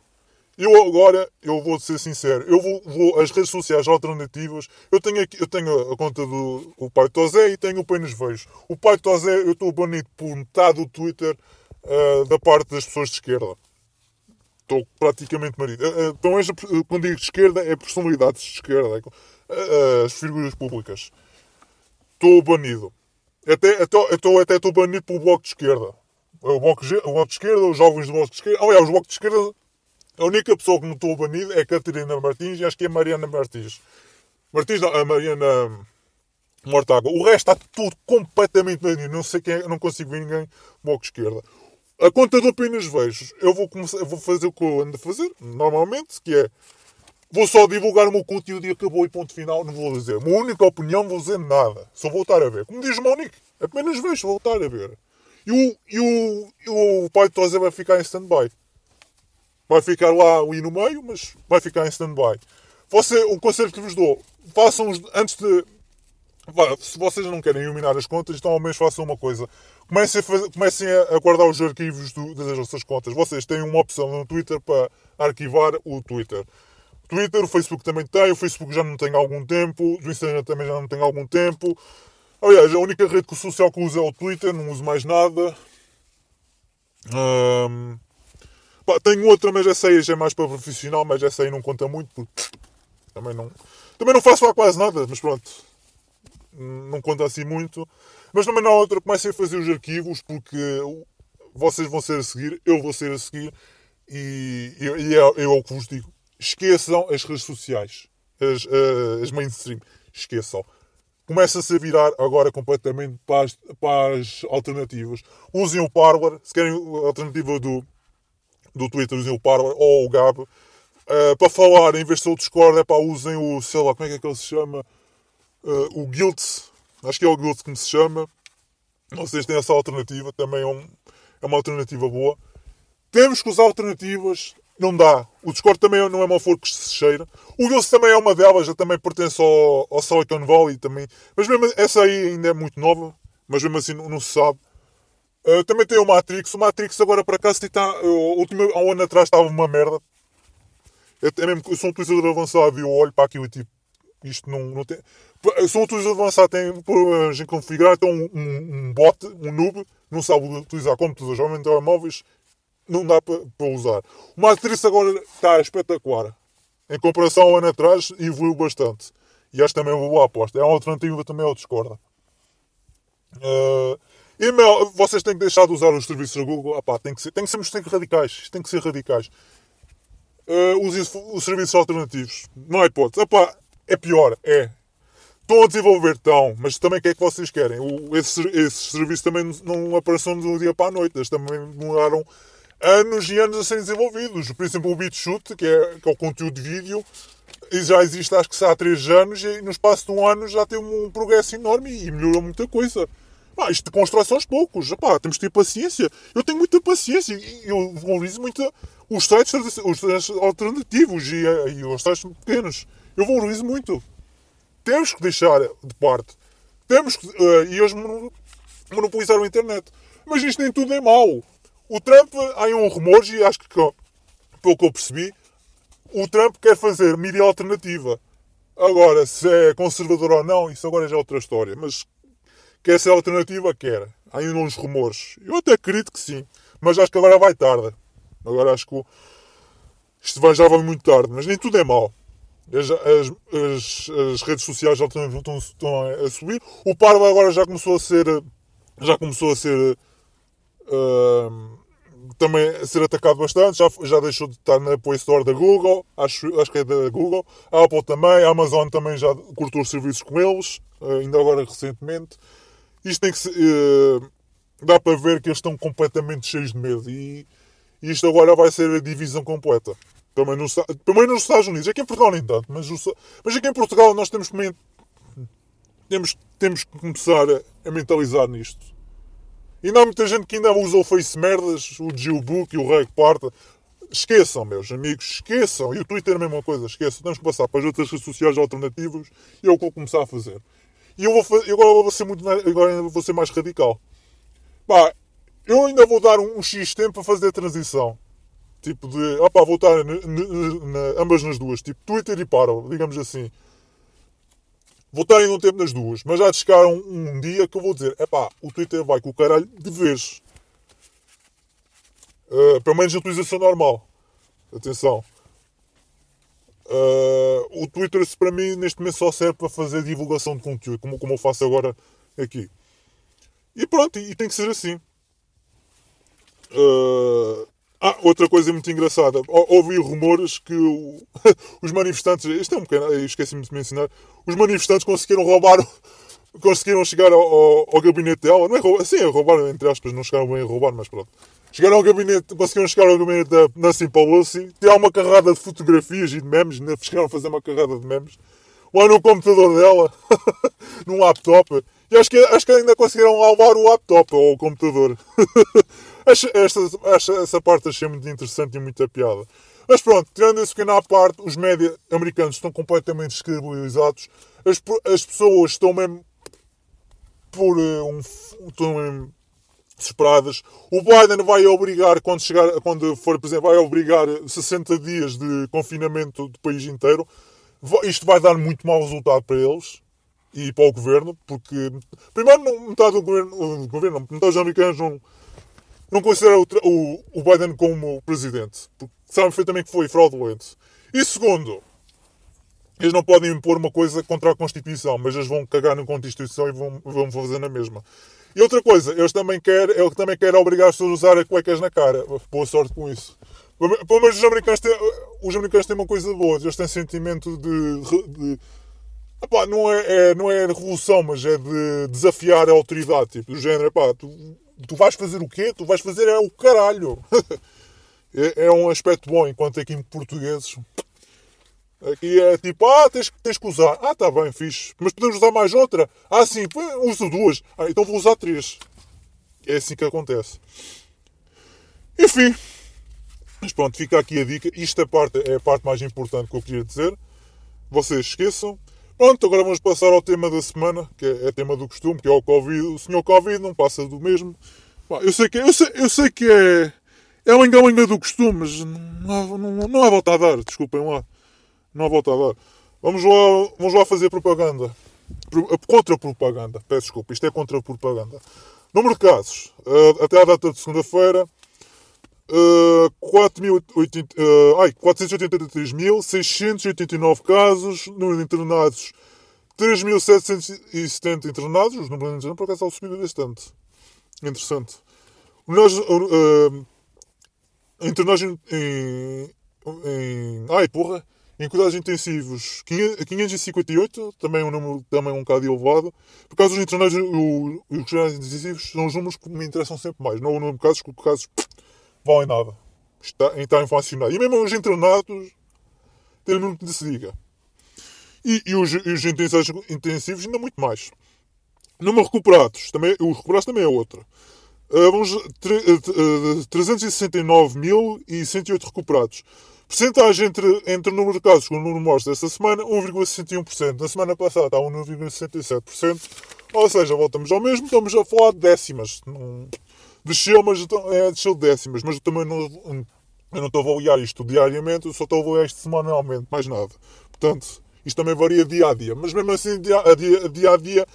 Eu agora, eu vou ser sincero, eu vou, vou as redes sociais alternativas, eu tenho aqui, eu tenho a conta do o Pai Tozé e tenho o Apenas Vejo. O Pai Tozé, eu estou banido por metade do Twitter uh, da parte das pessoas de esquerda. Estou praticamente marido. Uh, então, quando digo de esquerda, é personalidades de esquerda, é, as figuras públicas. Estou banido. Até, até, até, até estou banido pelo Bloco de Esquerda. O bloco, o bloco de Esquerda, os jovens do Bloco de Esquerda. Aliás, o Bloco de Esquerda, a única pessoa que não estou banido é Catarina Martins e acho que é Mariana Martins. Martins, a Mariana Mortágua. O resto está tudo completamente banido. Não sei quem é, não consigo ver ninguém Bloco Esquerda. A conta do apenas vejo. Eu vou, começar, vou fazer o que eu ando a fazer, normalmente, que é Vou só divulgar o meu conteúdo e acabou e ponto final. Não vou dizer. A minha única opinião, vou dizer nada. Só voltar a ver. Como diz Monique, apenas vejo, voltar a ver. E o, e o, e o pai de Tozé vai ficar em stand-by. Vai ficar lá ali no meio, mas vai ficar em stand-by. Você, o conselho que vos dou, façam antes de. Se vocês não querem iluminar as contas, então ao menos façam uma coisa. Comecem a, fazer, comecem a guardar os arquivos do, das vossas contas. Vocês têm uma opção no Twitter para arquivar o Twitter. Twitter, o Facebook também tem, o Facebook já não tem há algum tempo, o Instagram também já não tem há algum tempo. Aliás, a única rede social que uso é o Twitter, não uso mais nada. Um, pá, tenho outra, mas essa aí já é mais para profissional, mas essa aí não conta muito, porque também não, também não faço lá quase nada, mas pronto, não conta assim muito. Mas também há outra, comecem a fazer os arquivos, porque vocês vão ser a seguir, eu vou ser a seguir, e, e, e é, é o que vos digo esqueçam as redes sociais, as, uh, as mainstream, esqueçam. Começa-se a virar agora completamente para as, para as alternativas. Usem o Parler, se querem a alternativa do, do Twitter, usem o Parler ou o Gab. Uh, para falar, em vez de ser o Discord, é para usem o, sei lá, como é que, é ele se chama? Uh, o Guild, acho que é o Guild que se chama. Vocês têm essa alternativa, também é, um, é uma alternativa boa. Temos que usar alternativas não dá. O Discord também não é uma flor que se cheira. O Gills também é uma delas, já também pertence ao, ao Silicon Valley também. Mas mesmo essa aí ainda é muito nova, mas mesmo assim não, não se sabe. Também tem o Matrix. O Matrix agora para cá está. Uh, último, há um ano atrás estava uma merda. Eu, é mesmo, eu sou um utilizador avançado e eu olho para aquilo e tipo. Isto não, não tem. Eu sou um utilizador avançado, tem problemas em configurar. Então um, um, um bot, um noob, não sabe utilizar computadores, ou telemóveis não dá para, para usar. O Matrix agora está espetacular. Em comparação ao ano atrás, evoluiu bastante. E acho também uma boa aposta. É uma alternativa também ao Discord. Uh, email, vocês têm que deixar de usar os serviços da Google. Epá, tem, que ser, tem que ser, tem que ser radicais. Tem que ser radicais. Uh, usem os serviços alternativos. Não há hipótese. Epá, é pior. É. Estão a desenvolver, estão. Mas também o que é que vocês querem? O, esses, serviços também não apareceram de um dia para a noite. Eles também demoraram anos e anos a serem desenvolvidos. Por exemplo, o BitChute, que é, que é o conteúdo de vídeo, e já existe acho que há 3 anos e no espaço de um ano já tem um progresso enorme e melhorou muita coisa. Ah, isto constrói aos poucos. Epá, temos que ter paciência. Eu tenho muita paciência e eu valorizo muito os sites, os alternativos e, e os sites pequenos. Eu valorizo muito. Temos que deixar de parte. Temos que. Uh, e hoje monopolizar a internet. Mas isto nem tudo é mau. O Trump, há um rumor, e acho que pelo que eu percebi, o Trump quer fazer mídia alternativa. Agora, se é conservador ou não, isso agora já é outra história. Mas quer ser alternativa, quer. Há ainda uns rumores. Eu até acredito que sim. Mas acho que agora vai tarde. Agora acho que isto já vai muito tarde. Mas nem tudo é mau. As, as, as, redes sociais já estão, estão, estão a subir. O Parvo agora já começou a ser. Já começou a ser. Uh, também a ser atacado bastante. Já, já deixou de estar na Play Store da Google. Acho, acho que é da Google. A Apple também. A Amazon também já cortou os serviços com eles. Uh, ainda agora recentemente. Isto tem que ser. Uh, dá para ver que eles estão completamente cheios de medo. E isto agora vai ser a divisão completa. Também, no, também nos Estados Unidos. Aqui em Portugal nem tanto, mas, mas aqui em Portugal nós temos que, temos, temos que começar a, a mentalizar nisto. E não há muita gente que ainda usa o Face Merdas, o Geobook e o Reg Parta. Esqueçam, meus amigos, esqueçam. E o Twitter é a mesma coisa, esqueçam. Temos que passar para as outras redes sociais alternativas e é o que vou começar a fazer. E eu vou, agora vou ser muito agora vou ser mais radical. Pá, eu ainda vou dar um, um X tempo para fazer a transição. Tipo de, opá, vou estar ambas nas duas. Tipo Twitter e Parvo, digamos assim. Vou estar ainda um tempo nas duas. Mas já chegar um, um dia que eu vou dizer, epá, o Twitter vai com o caralho de vez. Uh, pelo menos a utilização normal. Atenção. Uh, o Twitter, para mim, neste momento só serve para fazer divulgação de conteúdo, como, como eu faço agora aqui. E pronto, e, tem que ser assim. Uh, ah, outra coisa muito engraçada. Ouvi rumores que o, os manifestantes. Isto é um bocado. Esqueci-me de mencionar. Os manifestantes conseguiram roubar. Conseguiram chegar ao, ao, ao gabinete dela. Não é roubar. Sim, é roubar, entre aspas. Não chegaram bem a roubar, mas pronto. Chegaram ao gabinete. Conseguiram chegar ao gabinete da Nancy Pelosi. Tirar uma carrada de fotografias e de memes. Ainda chegaram a fazer uma carrada de memes. Lá no computador dela. num laptop. E acho que, acho que ainda conseguiram roubar o laptop ou o computador. Esta, esta, essa parte achei muito interessante e muita piada. Mas pronto, tirando esse pequeno à parte, os média americanos estão completamente descredibilizados. As, as pessoas estão mesmo por eh, um, estão mesmo desesperadas. O Biden vai obrigar, quando, chegar, quando for presidente, vai obrigar 60 dias de confinamento do país inteiro. Isto vai dar muito mau resultado para eles e para o governo, porque primeiro metade do governo, governo metade dos americanos não não considera o, o, o Biden como presidente, porque sabem perfeitamente que foi fraudulento. E segundo, eles não podem impor uma coisa contra a Constituição, mas eles vão cagar na Constituição e vão, vão fazer na mesma. E outra coisa, eles também querem, ele também quer obrigar as pessoas a usar cuecas na cara. Boa sorte com isso. Pelo menos os americanos têm, os americanos têm uma coisa boa, eles têm sentimento de. de epá, não, é, é, não é revolução, mas é de desafiar a autoridade. Tipo, do género, epá, tu tu vais fazer o quê? Tu vais fazer é o caralho. é, é, um aspecto bom, enquanto aqui em portugueses. Aqui é tipo, ah, tens, tens que usar. Ah, tá bem, fixe. Mas podemos usar mais outra? Ah, sim, uso duas. Ah, então vou usar três. É assim que acontece. Enfim. Mas pronto, fica aqui a dica. Isto é, parte, é a parte mais importante que eu queria dizer. Vocês esqueçam. Pronto, agora vamos passar ao tema da semana, que é, é tema do costume, que é o Covid. O senhor Covid não passa do mesmo. eu sei que, eu sei, eu sei que é, é engano do costume, mas não, não, não há volta a dar, desculpem lá. Não há volta a dar. Vamos lá, vamos lá fazer propaganda. Contra-propaganda. Peço desculpa, isto é contra-propaganda. Número de casos. Uh, até à data de segunda-feira, Uh, 483.689 casos, número de internados 3.770 internados, os números de internados por acaso subido bastante. Interessante. Nós, uh, internados em, em, em. Ai porra! Em cuidados intensivos 558, também um número também um bocado elevado. Por causa dos internados, os cuidados intensivos são os números que me interessam sempre mais. Não o número de casos, porque casos valem nada. Está, está inflacionado. E mesmo os internados têm muito de se diga. E, e, os, e os intensivos ainda muito mais. Número recuperados, também, os recuperados também é outra. Uh, vamos, uh, 369.108 recuperados. Percentagem entre, entre o número de casos com o número de mortes desta semana, 1,61%. Na semana passada estava 1,67%. Ou seja, voltamos ao mesmo, estamos a falar de décimas. Desceu, mas é, desceu décimas, mas eu também não, eu não estou a avaliar isto diariamente, eu só estou a avaliar isto semanalmente, mais nada. Portanto, isto também varia dia a dia. Mas mesmo assim, dia a dia, dia, a dia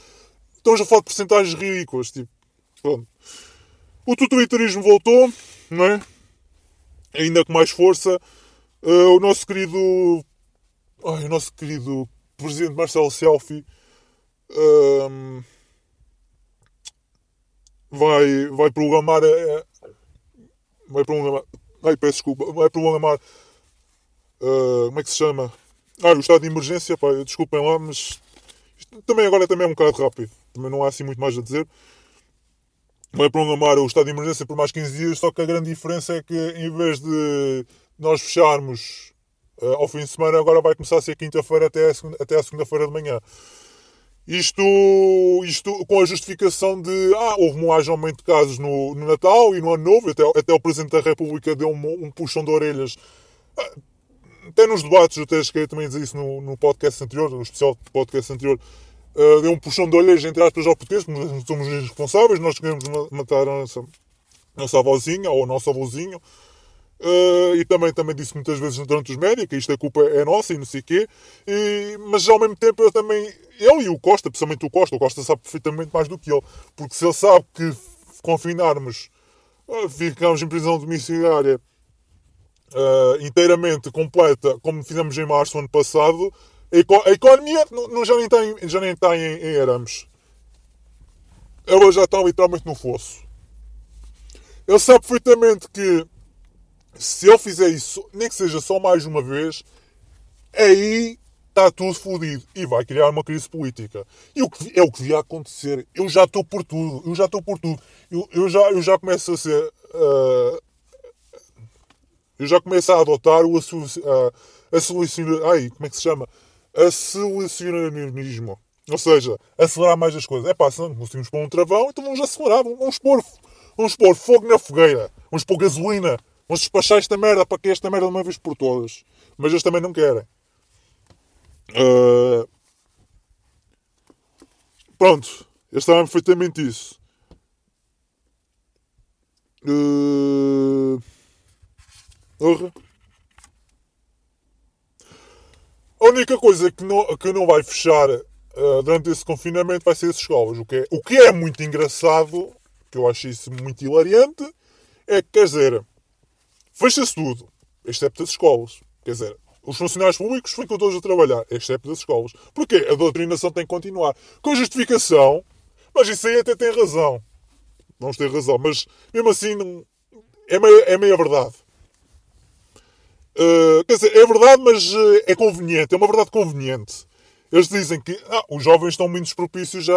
estamos a falar de porcentagens ridículas. Tipo, pronto. O totalitarismo voltou, não é? Ainda com mais força. Uh, o nosso querido ai, o nosso querido presidente Marcelo Selfie hum, vai, vai programar. eh, vai programar. Ai, peço desculpa. Vai programar. eh, como é que se chama? Ah, o estado de emergência. Pá, desculpem lá, mas. Também agora também é um bocado rápido. Também não há assim muito mais a dizer. Vai prolongar o estado de emergência por mais 15 dias, só que a grande diferença é que em vez de nós fecharmos eh, ao fim de semana, agora vai começar a ser quinta-feira até a segunda-feira de manhã. Isto, isto com a justificação de ah, houve um aumento de casos no, no Natal e no Ano Novo, até, até o Presidente da República deu um, um puxão de orelhas. Ah, Até nos debates, eu até cheguei também a dizer isso no, no podcast anterior, no especial podcast anterior, ah, deu um puxão de orelhas, entre aspas, ao português, porque somos os responsáveis, nós queremos ma- matar a nossa, nossa avózinha ou o nosso avôzinho. Uh, e também, também disse muitas vezes durante os média que isto a culpa é nossa e não sei o quê. E, mas ao mesmo tempo eu também. Ele e o Costa, principalmente o Costa, o Costa sabe perfeitamente mais do que ele. Porque se ele sabe que confinarmos, uh, ficamos em prisão domiciliária uh, inteiramente completa, como fizemos em março do ano passado, a, eco- a economia não, não- já nem está, em, já nem está em, em arames. Ela já está literalmente no fosso. Ele sabe perfeitamente que se ele fizer isso, nem que seja só mais uma vez, aí está tudo fodido e vai criar uma crise política. E o que, é o que devia acontecer. Eu já estou por tudo, eu já estou por tudo. Eu, eu, já, eu já começo a ser. ah, eu já começo a adotar o a solucionar. Ai, como é que se chama? A solucionismo. Ou seja, acelerar mais as coisas. É pá, se não conseguimos pôr um travão, então vamos acelerar. Vamos pôr, vamos pôr fogo na fogueira. Vamos pôr gasolina. Vamos despachar esta merda para que esta merda de uma vez por todas. Mas eles também não querem. Ah, pronto. Eles sabem perfeitamente isso. Porra. A única coisa que não, que não vai fechar ah, durante esse confinamento vai ser as escolas. O que, é, o que é muito engraçado, que eu acho isso muito hilariante, é que, quer dizer, fecha-se tudo, excepto as escolas. Quer dizer, os funcionários públicos ficam todos a trabalhar, excepto as escolas. Porquê? A doutrinação tem que continuar. Com justificação, mas isso aí até tem razão. Vamos ter razão, mas mesmo assim não, é, meia, é meia verdade. Uh, quer dizer, é verdade, mas uh, é conveniente, é uma verdade conveniente. Eles dizem que ah, os jovens estão muito propícios a,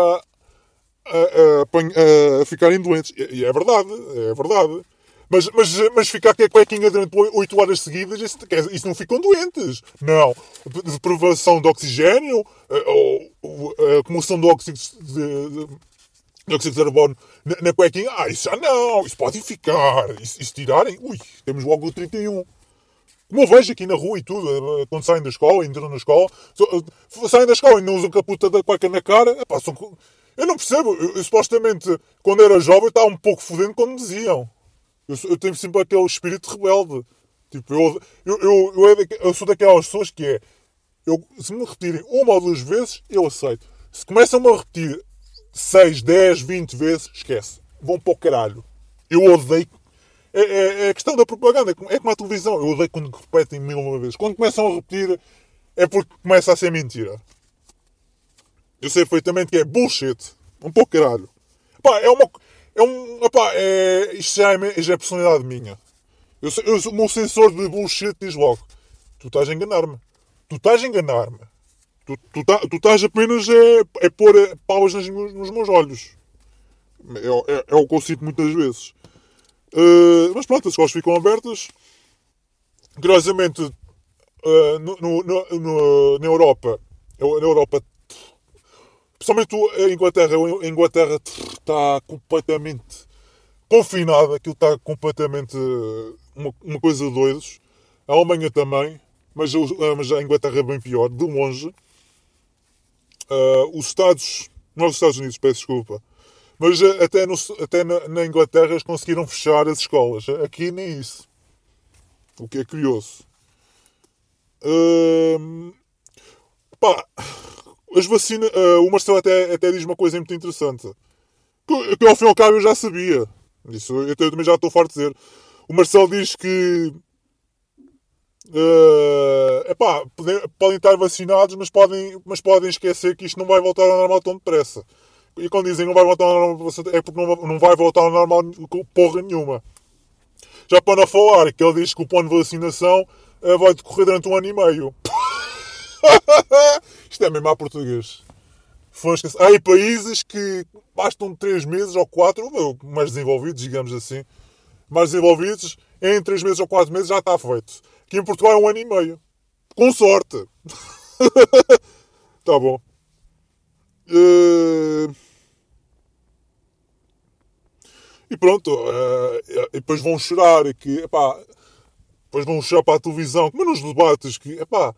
a, a, a ficarem doentes. E é verdade, é verdade. Mas, mas, mas ficar com a cuequinha durante 8 horas seguidas, isso, isso não ficam doentes. Não. Deprivação de oxigênio, ou, a acumulação de óxido de, de, de carbono na, na cuequinha. Ah, isso já não, isso pode ficar. Isso, isso tirarem, ui, temos logo o 31. Como eu vejo aqui na rua e tudo, eh, quando saem da escola, entram na escola, eh, saem da escola e não usam caputa da cueca na cara, co- eu não percebo. Eu, supostamente, quando era jovem, estava um pouco fodendo quando diziam. Eu, eu tenho sempre aquele espírito rebelde. Tipo, eu, eu, eu, é eu sou daquelas pessoas que é. Eu, se me repetirem uma ou duas vezes, eu aceito. Se começam-me a repetir 6, 10, 20 vezes, esquece. Vão para o caralho. Eu odeio. É, é, é a questão da propaganda. É como- É a televisão. Eu odeio quando repetem mil uma vez. Quando começam a repetir, é porque começa a ser mentira. Eu sei perfeitamente que é bullshit. Um pouco caralho. Pá, é uma. É um. Epá, é, isto já é, já é personalidade minha. Eu, eu, o meu sensor de bullshit diz logo: Tu estás a enganar-me. Tu estás a enganar-me. Tu, tu, tá- tu estás apenas a, a pôr paus nas- nos meus olhos. É, é, é o que eu sinto muitas vezes. Uh, mas pronto, as escolas ficam abertas. Curiosamente, uh, no- no- no- na Europa, na Europa, principalmente a Inglaterra, a Inglaterra está completamente confinada, aquilo está completamente uh, uma, uma coisa de doidos. A Alemanha também, mas, uh, mas a Inglaterra é bem pior, de longe. Uh, os Estados, não os Estados Unidos, peço desculpa, mas até, no- até na, na Inglaterra eles conseguiram fechar as escolas. Aqui nem isso. O que é curioso. Hum, pá, as vacinas. ah, o Marcelo até, até diz uma coisa muito interessante. Que, que ao fim e ao cabo eu já sabia. Isso eu, eu também já estou farto de dizer. O Marcelo diz que. Uh, epá, podem, podem estar vacinados, mas podem, mas podem esquecer que isto não vai voltar ao normal tão depressa. E quando dizem não vai voltar ao normal, é porque não, não vai voltar ao normal porra nenhuma. Já para não falar que ele diz que o plano de vacinação uh, vai decorrer durante um ano e meio. Isto é mesmo a português. Há aí países que bastam 3 meses ou 4, mais desenvolvidos, digamos assim, mais desenvolvidos, em 3 meses ou 4 meses já está feito. Aqui em Portugal é um ano e meio. Com sorte. tá bom. Uh... E pronto, uh, e depois vão chorar que, epá, depois vão chorar para a televisão, como nos debates, que, epá,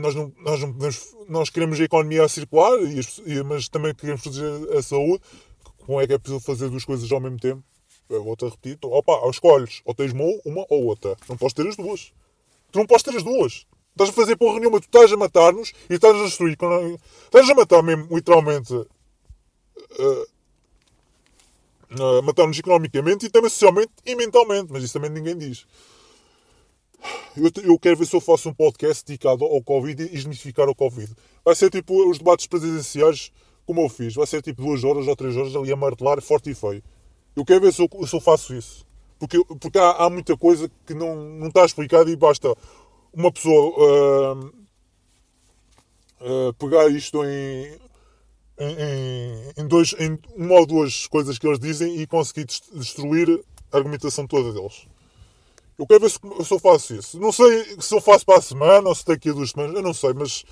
nós, não, nós, não podemos, nós queremos a economia circular, mas também queremos proteger a saúde. Como é que é possível fazer duas coisas ao mesmo tempo? Eu vou-te a repetir. Então, opa, escolhes, ou tens uma ou outra. Não podes ter as duas. Tu não podes ter as duas. Estás a fazer porra nenhuma, tu estás a matar-nos e estás a destruir. Estás a matar mesmo, literalmente. Uh, uh, matar-nos economicamente e também socialmente e mentalmente. Mas isso também ninguém diz. Eu, eu, quero ver se eu faço um podcast dedicado ao Covid e desmistificar o Covid. Vai ser tipo os debates presidenciais, como eu fiz. Vai ser tipo duas horas ou três horas ali a martelar forte e feio. Eu quero ver se eu, se eu faço isso. Porque, porque há, há, muita coisa que não, não está explicada e basta uma pessoa uh, uh, pegar isto em, em, em, dois, em uma ou duas coisas que eles dizem e conseguir destruir a argumentação toda deles. Eu quero ver se, se eu faço isso. Não sei se eu faço para a semana ou se daqui a duas semanas, eu não sei, mas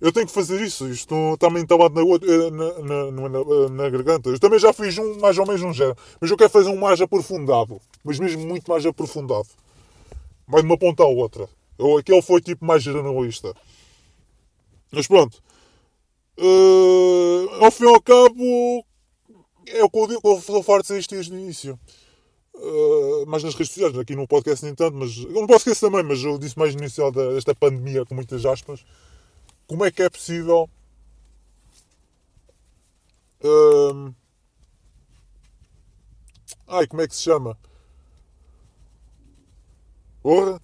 eu tenho que fazer isso. Isto também está na, na, na, na, na garganta. Eu também já fiz um mais ou menos um género. Mas eu quero fazer um mais aprofundado. Mas mesmo muito mais aprofundado. Vai de uma ponta à outra. Eu, aquele foi tipo mais generalista. Mas pronto. Uh, ao fim e ao cabo, é o que eu, eu farto de dizer isto desde o início. Uh, mais nas redes sociais, aqui no podcast nem tanto, mas no podcast também, mas eu disse mais no início desta pandemia, com muitas aspas como é que é possível hum, ai, como é que se chama? Porra,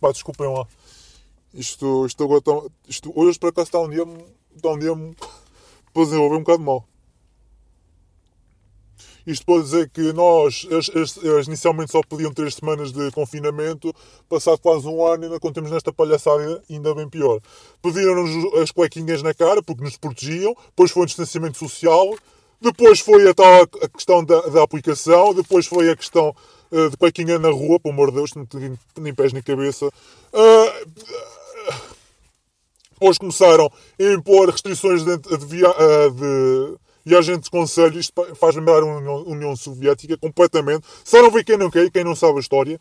pá, desculpem lá. Isto, isto agora isto, hoje para cá está um dia, está um dia um bocado mal. Isto pode dizer que nós, inicialmente só pediam 3 semanas de confinamento, passado quase um ano, ainda contemos nesta palhaçada, ainda bem pior. Pediram-nos as cuequinhas na cara, porque nos protegiam, depois foi o distanciamento social, depois foi a tal a questão da, da aplicação, depois foi a questão uh, de cuequinha na rua, pelo amor de Deus, não nem pés nem cabeça. Uh, depois começaram a impor restrições de, de, de, de e a gente conselho, isto faz lembrar a União, União Soviética completamente. Só não vê quem não quer quem não sabe a história,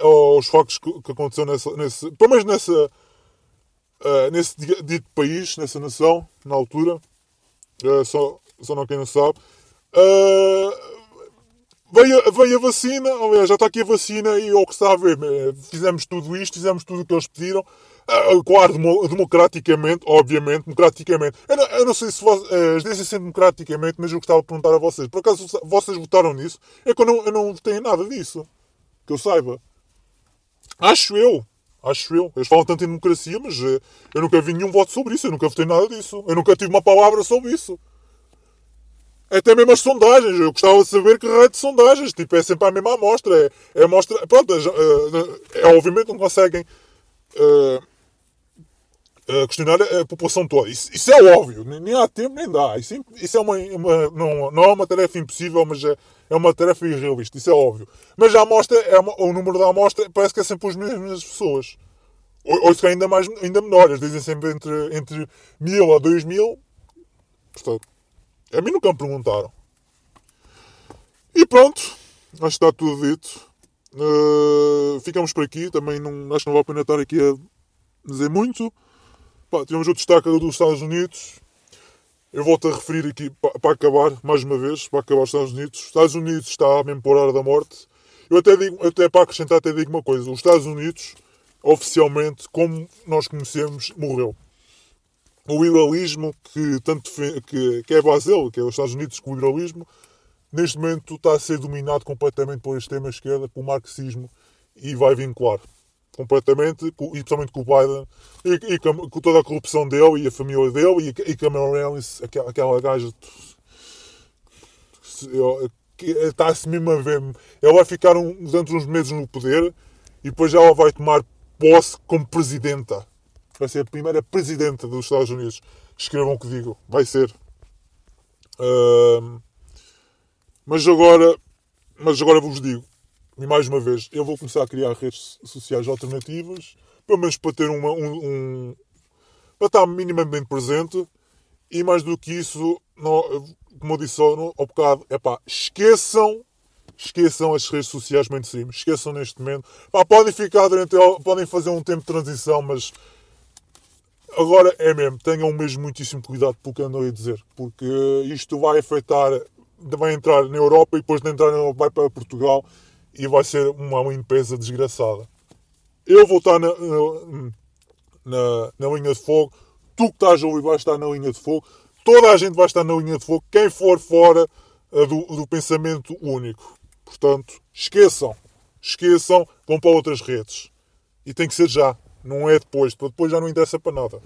aos factos que, que aconteceu nessa, nesse, pelo menos nessa, uh, nesse dito país, nessa nação, na altura. Uh, só, só não quem não sabe. Uh, veio, veio a vacina, já está aqui a vacina e o que está a ver, fizemos tudo isto, fizemos tudo o que eles pediram. Ah, claro, democraticamente, obviamente, democraticamente. Eu não, eu não sei se vocês uh, dizem sempre democraticamente, mas eu gostava de perguntar a vocês. Por acaso vocês votaram nisso? É que eu não, eu não votei nada disso. Que eu saiba. Acho eu. Acho eu. Eles falam tanto em democracia, mas uh, eu nunca vi nenhum voto sobre isso. Eu nunca votei nada disso. Eu nunca tive uma palavra sobre isso. Até mesmo as sondagens. Eu gostava de saber que raio de sondagens. Tipo, é sempre a mesma amostra. É, é amostra. Pronto, é, é, é, obviamente não conseguem. Questionar a população toda. Isso, isso, é óbvio, nem há tempo nem dá. Isso, isso é uma, uma, não, não é uma tarefa impossível, mas é, é uma tarefa irrealista, isso é óbvio. Mas a amostra, é o número da amostra parece que é sempre as mesmas pessoas. Ou, ou se ainda, mais, ainda menores, dizem sempre entre, entre mil a dois mil. Portanto, a mim nunca me perguntaram. E pronto, acho que está tudo dito. Uh, ficamos por aqui. Também não, acho que não vale a pena estar aqui a dizer muito. Pá, tivemos o destaque dos Estados Unidos. Eu volto a referir aqui para acabar, mais uma vez, para acabar os Estados Unidos. Os Estados Unidos está mesmo por hora da morte. Eu até digo, até para acrescentar, até digo uma coisa: os Estados Unidos, oficialmente, como nós conhecemos, morreu. O liberalismo, que, tanto que, que é base dele, que é os Estados Unidos com o liberalismo, neste momento está a ser dominado completamente pela extrema-esquerda, pelo marxismo, e vai vincular. Completamente, e principalmente com o Biden, e, e com, com, toda a corrupção dele e a família dele, e, e Cameron Harris, aquela, aquela gaja que está-se mesmo a ver. Ela vai ficar um, durante uns meses no poder e depois ela vai tomar posse como presidenta. Vai ser a primeira presidenta dos Estados Unidos. Escrevam o que digo. Vai ser. Uh, mas agora, mas agora vos digo, e mais uma vez, eu vou começar a criar redes sociais alternativas, pelo menos para ter uma, um, um para estar minimamente presente. E mais do que isso, não, como eu disse ao, ao bocado, é pá, esqueçam, esqueçam as redes sociais mainstream, esqueçam neste momento. Pá, podem ficar durante, podem fazer um tempo de transição, mas agora é mesmo, tenham mesmo muitíssimo cuidado com o que andam a dizer, porque isto vai afetar, vai entrar na Europa e depois de entrar na Europa vai para Portugal e vai ser uma, limpeza desgraçada. Eu vou estar na, na, na, linha de fogo, tu que estás a ouvir vais estar na linha de fogo, toda a gente vai estar na linha de fogo, quem for fora do, do pensamento único. Portanto, esqueçam, esqueçam, vão para outras redes. E tem que ser já, não é depois, depois já não interessa para nada.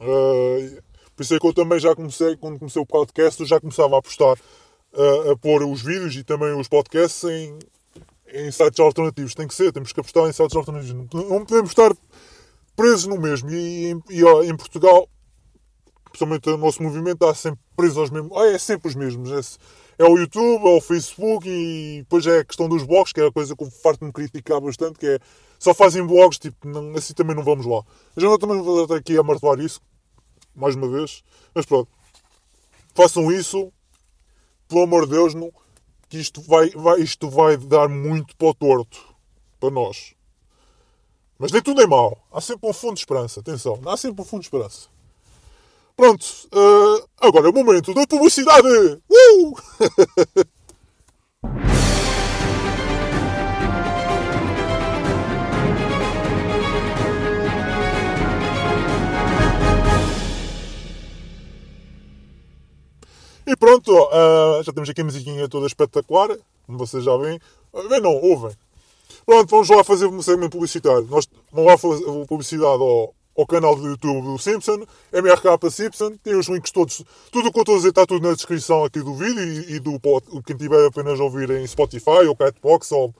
Uh, por isso é que eu também já comecei, quando comecei o podcast, eu já começava a apostar uh, a pôr os vídeos e também os podcasts em, em sites alternativos. Tem que ser, temos que apostar em sites alternativos. Não podemos estar presos no mesmo. E, e, e ó, em Portugal principalmente o nosso movimento, está sempre preso aos mesmos. É sempre os mesmos. É, é o YouTube, é o Facebook e depois é a questão dos blogs, que é a coisa que eu farto-me criticar bastante, que é só fazem blogs, tipo, não, assim também não vamos lá. Mas eu também vou estar aqui a martelar isso, mais uma vez. Mas pronto, façam isso, pelo amor de Deus, não, que isto vai, vai, isto vai dar muito para o torto, para nós. Mas nem tudo é mau. Há sempre um fundo de esperança. Atenção, há sempre um fundo de esperança. Pronto, uh, agora é o momento da publicidade! Uh! e pronto, uh, já temos aqui a musiquinha toda espetacular, como vocês já veem. Vem não, ouvem. Pronto, vamos lá fazer um segmento publicitário. Nós vamos lá fazer publicidade ao, ao canal do YouTube do Simpson, MRK Simpson, tem os links todos, tudo o que eu estou a dizer está tudo na descrição aqui do vídeo e, e do quem tiver apenas a ouvir em Spotify ou Catbox ou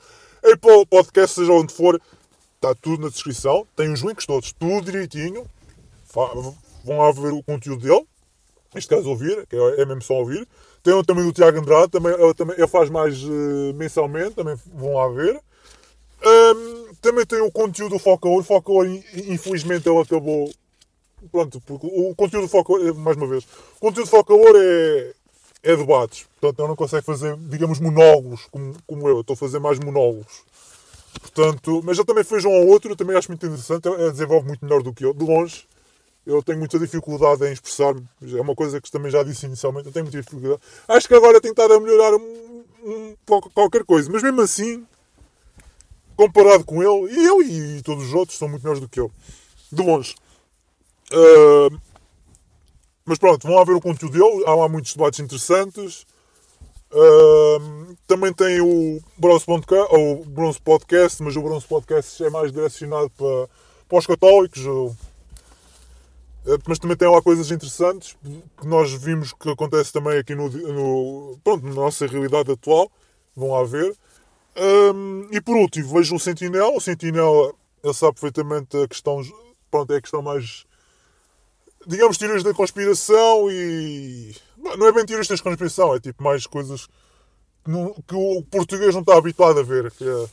Apple Podcast, seja onde for, está tudo na descrição, tem os links todos, tudo direitinho, vão lá ver o conteúdo dele, neste caso ouvir, que é, é mesmo só ouvir. Tem também do Tiago Andrade, também, ele, também, ele faz mais uh, mensalmente, também vão lá ver. Um, também tem o conteúdo do Focaor. O Focaor, infelizmente, ele acabou. Pronto, porque o conteúdo do Focaor, mais uma vez, o conteúdo do Focaor é, é debates. Portanto, ele não consegue fazer, digamos, monólogos como, como eu. eu estou a fazer mais monólogos. Portanto, mas eu também fez um ao outro, também acho muito interessante. Ele desenvolve muito melhor do que eu, de longe. Eu tenho muita dificuldade em expressar-me. É uma coisa que também já disse inicialmente. Eu tenho muita dificuldade. Acho que agora tenho estado a melhorar um, um, qualquer coisa. Mas mesmo assim, comparado com ele, e eu e todos os outros são muito melhores do que eu. De longe. Uh, mas pronto, vão lá ver o conteúdo dele. Há lá muitos debates interessantes. Uh, também tem o Bronze, Podcast, o Bronze Podcast, mas o Bronze Podcast é mais direcionado para, para os católicos. Uh, mas também tem lá coisas interessantes que nós vimos que acontece também aqui no, no pronto, na nossa realidade atual. Vão lá ver. Um, e por último, vejo o Sentinel. O Sentinel, ele sabe perfeitamente a questão, pronto, é a questão mais, digamos, teorias da conspiração e. Não é bem teorias da conspiração, é tipo mais coisas que, não, que o português não está habituado a ver. É...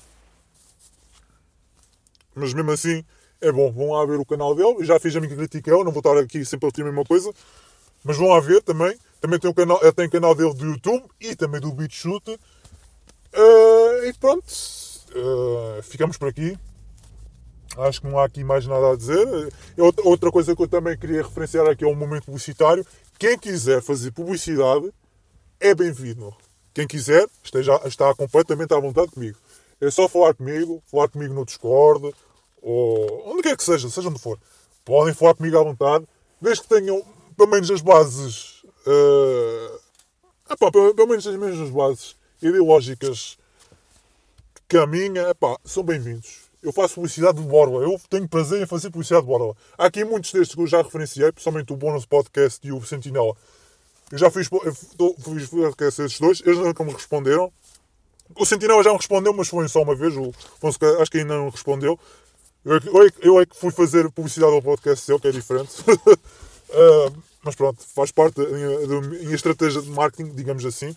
Mas mesmo assim, é bom. Vão lá ver o canal dele. Já fiz a minha crítica, eu não vou estar aqui sempre a repetir a mesma coisa. Mas vão lá ver também. Também tem o canal, tem o canal dele do YouTube e também do BeatShoot. Uh, e pronto, uh, ficamos por aqui. Acho que não há aqui mais nada a dizer. Outra coisa que eu também queria referenciar aqui é um momento publicitário. Quem quiser fazer publicidade é bem-vindo. Quem quiser esteja, está completamente à vontade comigo. É só falar comigo, falar comigo no Discord, ou onde quer que seja, seja onde for. Podem falar comigo à vontade, desde que tenham pelo menos as bases. Uh, epá, pelo, pelo menos as mesmas bases ideológicas que a minha, epá, são bem-vindos. eu faço publicidade de Borla. Eu tenho prazer em fazer publicidade de Borla. Há aqui muitos destes que eu já referenciei, principalmente o Bônus Podcast e o Sentinela. Eu já fiz, eu fiz podcast esses dois, eles nunca me responderam. O Sentinela já me respondeu, mas foi só uma vez. O acho que ainda não respondeu. Eu, é eu, eu é que fui fazer publicidade ao podcast seu, que é diferente. uh, mas pronto, faz parte da minha, estratégia de marketing, digamos assim.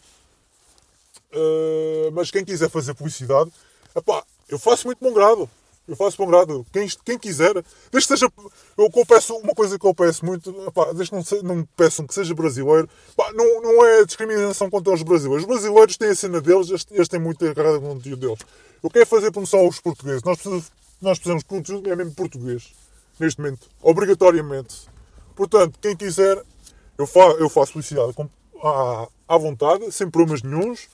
Uh, mas quem quiser fazer publicidade, epá, eu faço muito bom grado. Eu faço bom grado. Quem, quem quiser, desde que seja. Eu, peço uma coisa que eu peço muito, epá, desde que não, não peçam que seja brasileiro, epá, não, não é discriminação contra os brasileiros. Os brasileiros têm a cena deles, eles, eles têm muito a carga de conteúdo deles. Eu quero fazer promoção aos portugueses. Nós precisamos, nós precisamos de conteúdo é mesmo português. Neste momento. Obrigatoriamente. Portanto, quem quiser, eu, fa eu faço publicidade à, à vontade, sem problemas nenhums.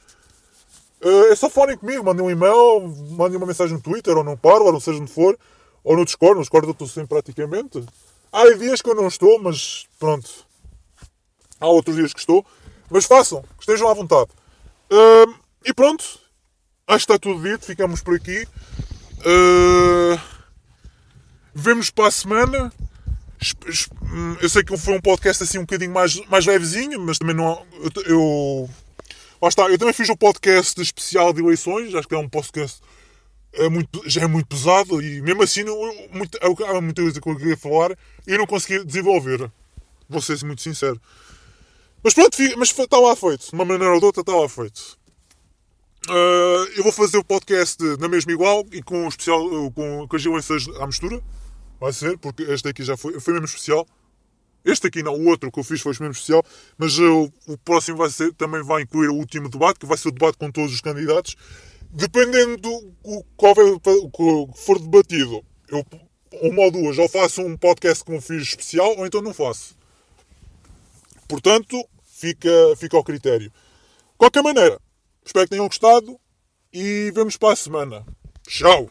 Uh, é só falem comigo, mandem um e-mail, mandem uma mensagem no Twitter, ou no Parler, ou seja onde for, ou no Discord, no Discord eu estou sempre praticamente. Há dias que eu não estou, mas pronto. Há outros dias que estou. Mas façam, estejam à vontade. Uh, e pronto, acho que está tudo dito, ficamos por aqui. Uh, vemos para a semana. Hum, eu sei que foi um podcast assim um bocadinho mais, mais levezinho, mas também não. Eu, Lá está, eu também fiz um podcast especial de eleições, acho que é um podcast é muito, já é muito pesado e mesmo assim não, muito, há muita coisa que eu queria falar e eu não consegui desenvolver. Vou ser muito sincero. Mas pronto, mas está lá feito. De uma maneira ou de outra está lá feito. Uh, eu vou fazer o podcast na mesma igual e com, especial, com, com as eleições à mistura. Vai ser, porque este aqui já foi, foi mesmo especial. Este aqui não, o outro que eu fiz foi mesmo especial, mas uh, o próximo vai ser, também vai incluir o último debate, que vai ser o debate com todos os candidatos. Dependendo do qual for debatido, eu, uma ou duas, ou faço um podcast como fiz especial, ou então não faço. Portanto, fica, fica ao critério. De qualquer maneira, espero que tenham gostado e vemos para a semana. Tchau!